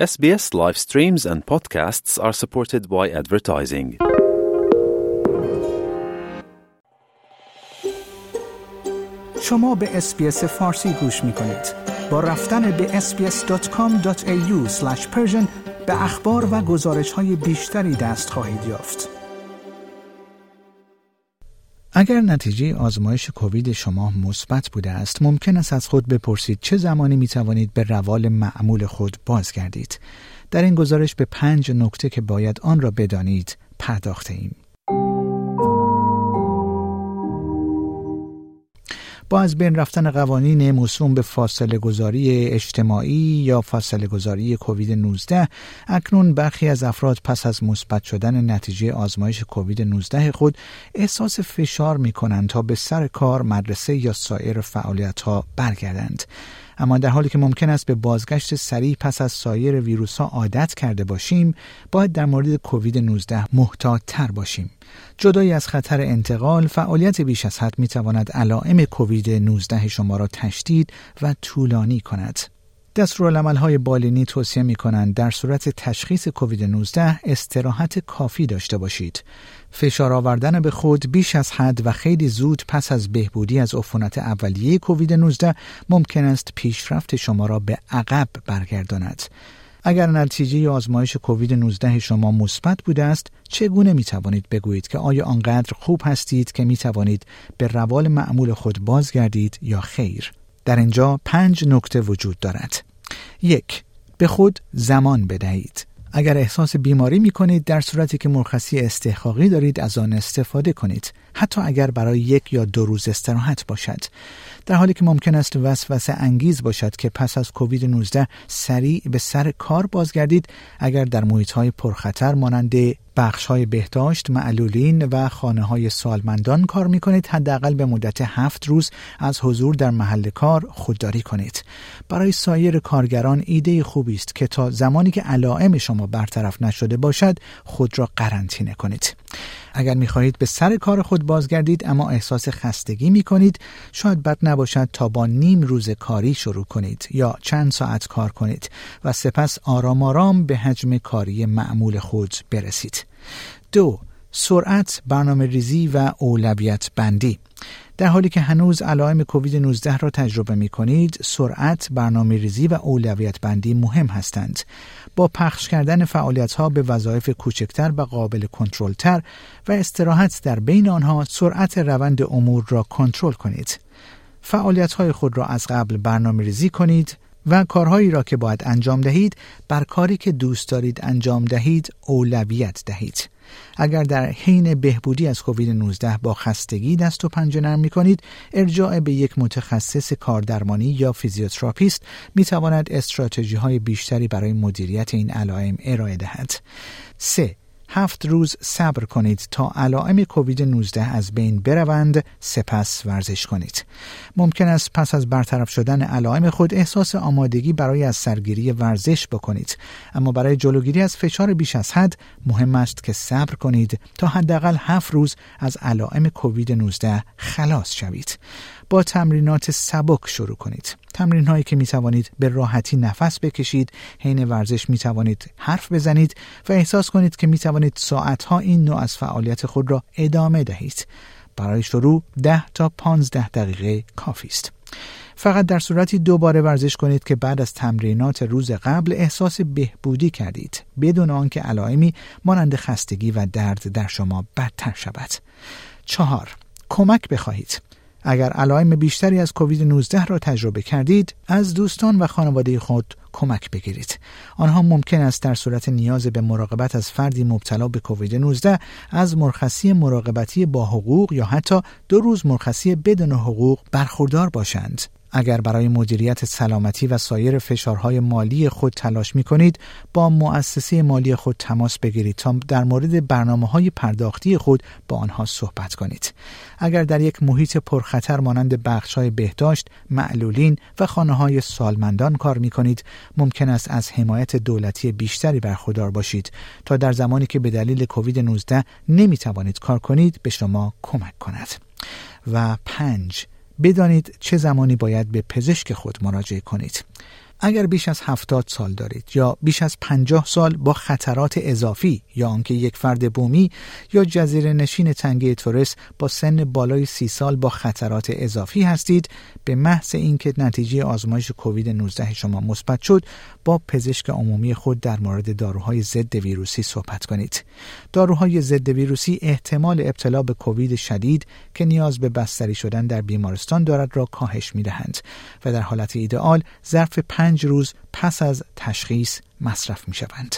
SBS live streams and podcasts are supported by advertising. شما به اسپیس فارسی گوش می کنید. با رفتن به sbs.com.au به اخبار و گزارش های بیشتری دست خواهید یافت. اگر نتیجه آزمایش کووید شما مثبت بوده است ممکن است از خود بپرسید چه زمانی می توانید به روال معمول خود بازگردید. در این گزارش به پنج نکته که باید آن را بدانید پرداخته ایم. با از بین رفتن قوانین موسوم به فاصله گذاری اجتماعی یا فاصله گذاری کووید 19 اکنون برخی از افراد پس از مثبت شدن نتیجه آزمایش کووید 19 خود احساس فشار می کنند تا به سر کار مدرسه یا سایر فعالیت ها برگردند. اما در حالی که ممکن است به بازگشت سریع پس از سایر ویروس ها عادت کرده باشیم باید در مورد کووید 19 محتاط تر باشیم. جدایی از خطر انتقال فعالیت بیش از حد می تواند علائم کووید 19 شما را تشدید و طولانی کند. های بالینی توصیه می کنند در صورت تشخیص کووید 19 استراحت کافی داشته باشید. فشار آوردن به خود بیش از حد و خیلی زود پس از بهبودی از عفونت اولیه کووید 19 ممکن است پیشرفت شما را به عقب برگرداند. اگر نتیجه آزمایش کووید 19 شما مثبت بوده است چگونه می توانید بگویید که آیا آنقدر خوب هستید که می توانید به روال معمول خود بازگردید یا خیر در اینجا پنج نکته وجود دارد یک به خود زمان بدهید. اگر احساس بیماری می کنید در صورتی که مرخصی استحقاقی دارید از آن استفاده کنید. حتی اگر برای یک یا دو روز استراحت باشد. در حالی که ممکن است وسوسه انگیز باشد که پس از کووید 19 سریع به سر کار بازگردید اگر در محیط های پرخطر مانند بخش های بهداشت، معلولین و خانه های سالمندان کار می کنید حداقل به مدت هفت روز از حضور در محل کار خودداری کنید. برای سایر کارگران ایده خوبی است که تا زمانی که علائم شما برطرف نشده باشد خود را قرنطینه کنید. اگر می خواهید به سر کار خود بازگردید اما احساس خستگی می کنید شاید بد نباشد تا با نیم روز کاری شروع کنید یا چند ساعت کار کنید و سپس آرام آرام به حجم کاری معمول خود برسید. دو سرعت برنامه ریزی و اولویت بندی در حالی که هنوز علائم کووید 19 را تجربه می کنید، سرعت، برنامه ریزی و اولویت بندی مهم هستند. با پخش کردن فعالیت ها به وظایف کوچکتر و قابل کنترلتر و استراحت در بین آنها سرعت روند امور را کنترل کنید. فعالیت های خود را از قبل برنامه ریزی کنید و کارهایی را که باید انجام دهید بر کاری که دوست دارید انجام دهید اولویت دهید. اگر در حین بهبودی از کووید 19 با خستگی دست و پنجه نرم می کنید ارجاع به یک متخصص کاردرمانی یا فیزیوتراپیست می تواند استراتژی های بیشتری برای مدیریت این علائم ارائه دهد 3 هفت روز صبر کنید تا علائم کووید 19 از بین بروند سپس ورزش کنید. ممکن است پس از برطرف شدن علائم خود احساس آمادگی برای از سرگیری ورزش بکنید. اما برای جلوگیری از فشار بیش از حد مهم است که صبر کنید تا حداقل هفت روز از علائم کووید 19 خلاص شوید. با تمرینات سبک شروع کنید. تمرین هایی که می توانید به راحتی نفس بکشید حین ورزش می توانید حرف بزنید و احساس کنید که می توانید ساعت ها این نوع از فعالیت خود را ادامه دهید. برای شروع 10 تا 15 دقیقه کافی است. فقط در صورتی دوباره ورزش کنید که بعد از تمرینات روز قبل احساس بهبودی کردید. بدون آنکه علائمی مانند خستگی و درد در شما بدتر شود. چهار کمک بخواهید. اگر علائم بیشتری از کووید 19 را تجربه کردید از دوستان و خانواده خود کمک بگیرید. آنها ممکن است در صورت نیاز به مراقبت از فردی مبتلا به کووید 19 از مرخصی مراقبتی با حقوق یا حتی دو روز مرخصی بدون حقوق برخوردار باشند. اگر برای مدیریت سلامتی و سایر فشارهای مالی خود تلاش می کنید با مؤسسه مالی خود تماس بگیرید تا در مورد برنامه های پرداختی خود با آنها صحبت کنید. اگر در یک محیط پرخطر مانند بخش های بهداشت معلولین و خانه های سالمندان کار می کنید ممکن است از حمایت دولتی بیشتری برخوردار باشید. تا در زمانی که به دلیل کووید 19 نمی توانید کار کنید به شما کمک کند. و پنج بدانید چه زمانی باید به پزشک خود مراجعه کنید. اگر بیش از 70 سال دارید یا بیش از 50 سال با خطرات اضافی یا آنکه یک فرد بومی یا جزیره نشین تنگه تورس با سن بالای 30 سال با خطرات اضافی هستید به محض اینکه نتیجه آزمایش کووید 19 شما مثبت شد با پزشک عمومی خود در مورد داروهای ضد ویروسی صحبت کنید. داروهای ضد ویروسی احتمال ابتلا به کووید شدید که نیاز به بستری شدن در بیمارستان دارد را کاهش می دهند و در حالت ایدئال ظرف پنج روز پس از تشخیص مصرف می شوند.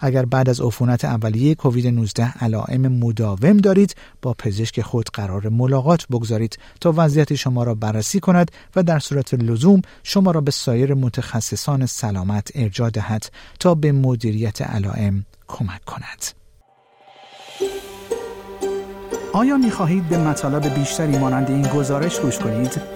اگر بعد از عفونت اولیه کووید 19 علائم مداوم دارید با پزشک خود قرار ملاقات بگذارید تا وضعیت شما را بررسی کند و در صورت لزوم شما را به سایر متخصصان سلامت ارجاع دهد تا به مدیریت علائم کمک کند. آیا می خواهید به مطالب بیشتری مانند این گزارش گوش کنید؟